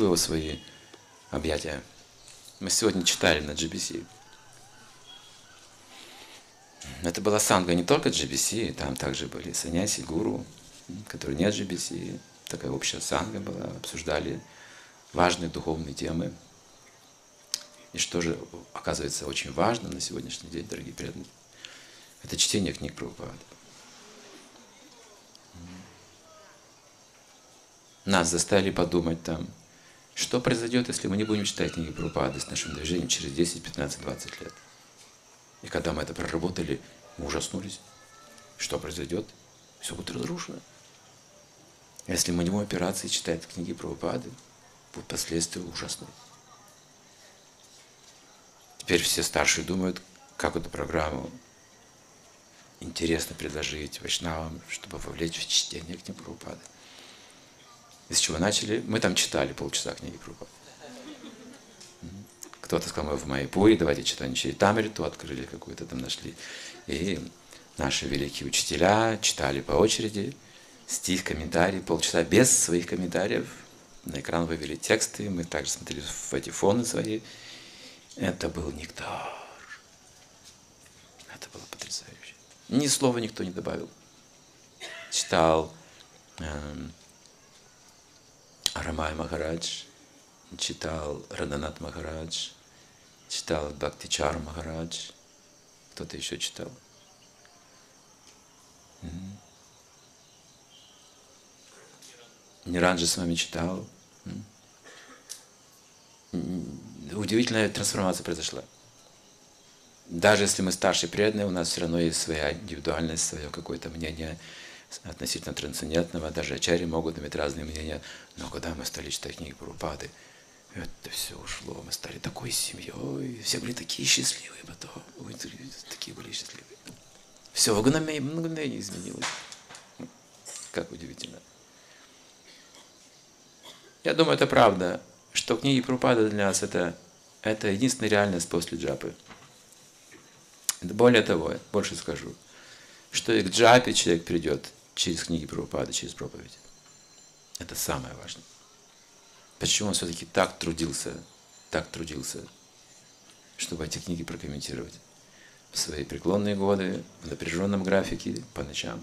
вы его в свои объятия. Мы сегодня читали на GBC. Это была санга не только GBC, там также были саняси, гуру, которые не GBC. Такая общая санга была, обсуждали важные духовные темы. И что же оказывается очень важно на сегодняшний день, дорогие преданные, это чтение книг Прабхупады. Нас заставили подумать там, что произойдет, если мы не будем читать книги Прабхупады с нашим движением через 10, 15, 20 лет. И когда мы это проработали, мы ужаснулись. Что произойдет? Все будет разрушено. Если мы не будем опираться и читать книги Прабхупады, будут последствия ужасные. Теперь все старшие думают, как эту программу интересно предложить вайшнавам, чтобы вовлечь в чтение книг Прабхупады. Из чего начали? Мы там читали полчаса книги Прабхупады. Кто-то сказал, мы в Майпуре, давайте читаем Чайтамриту, открыли какую-то там, нашли. И наши великие учителя читали по очереди, стих, комментарий, полчаса без своих комментариев. На экран вывели тексты, мы также смотрели в эти фоны свои. Это был нектар. Это было потрясающе. Ни слова никто не добавил. Читал эм, Рамай Махарадж, читал Раданат Махарадж, читал Бхактичар Махарадж, кто-то еще читал. Ниранджи с вами читал. Удивительная трансформация произошла. Даже если мы старшие преданные, у нас все равно есть своя индивидуальность, свое какое-то мнение относительно трансцендентного. Даже ачари могут иметь разные мнения. Но когда мы стали читать книги Прабхупады, это все ушло. Мы стали такой семьей. Все были такие счастливые потом. Ой, такие были счастливые. Все в мгновение, мгновение изменилось. Как удивительно. Я думаю, это правда, что книги Прупада для нас это, это единственная реальность после джапы. Более того, больше скажу, что и к джапе человек придет через книги Прабхупады, через проповедь. Это самое важное. Почему он все-таки так трудился, так трудился, чтобы эти книги прокомментировать в свои преклонные годы, в напряженном графике, по ночам.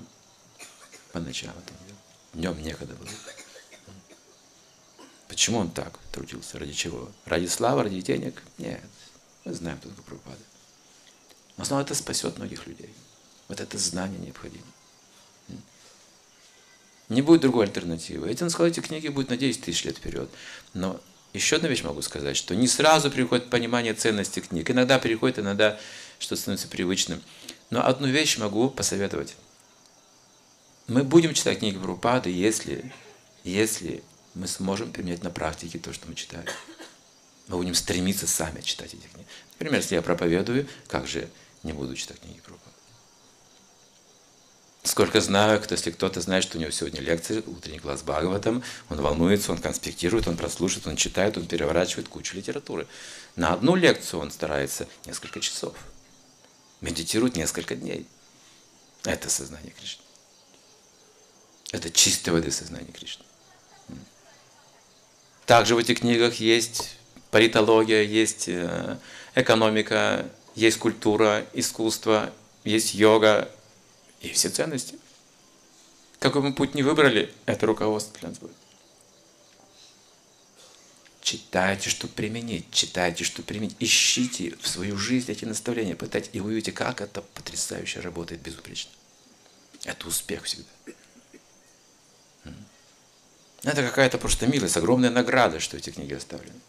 По ночам это делал. Днем некогда было. Почему он так трудился? Ради чего? Ради славы, ради денег? Нет. Мы знаем только Прабхупада. Но основном это спасет многих людей. Вот это знание необходимо. Не будет другой альтернативы. Эти, эти книги будут на 10 тысяч лет вперед. Но еще одну вещь могу сказать, что не сразу приходит понимание ценности книг. Иногда приходит, иногда что становится привычным. Но одну вещь могу посоветовать. Мы будем читать книги Прабхупады, если, если мы сможем применять на практике то, что мы читаем. Мы будем стремиться сами читать эти книги. Например, если я проповедую, как же не буду читать книги Прабхупады? Сколько знаю, кто, если кто-то знает, что у него сегодня лекция, утренний класс Бхагаватам, он волнуется, он конспектирует, он прослушивает, он читает, он переворачивает кучу литературы. На одну лекцию он старается несколько часов. Медитирует несколько дней. Это сознание Кришны. Это чистой воды сознание Кришны. Также в этих книгах есть политология, есть э, экономика, есть культура, искусство, есть йога, и все ценности. Какой бы путь ни выбрали, это руководство для нас будет. Читайте, что применить, читайте, что применить. Ищите в свою жизнь эти наставления, пытайтесь, и увидите, как это потрясающе работает безупречно. Это успех всегда. Это какая-то просто милость, огромная награда, что эти книги оставлены.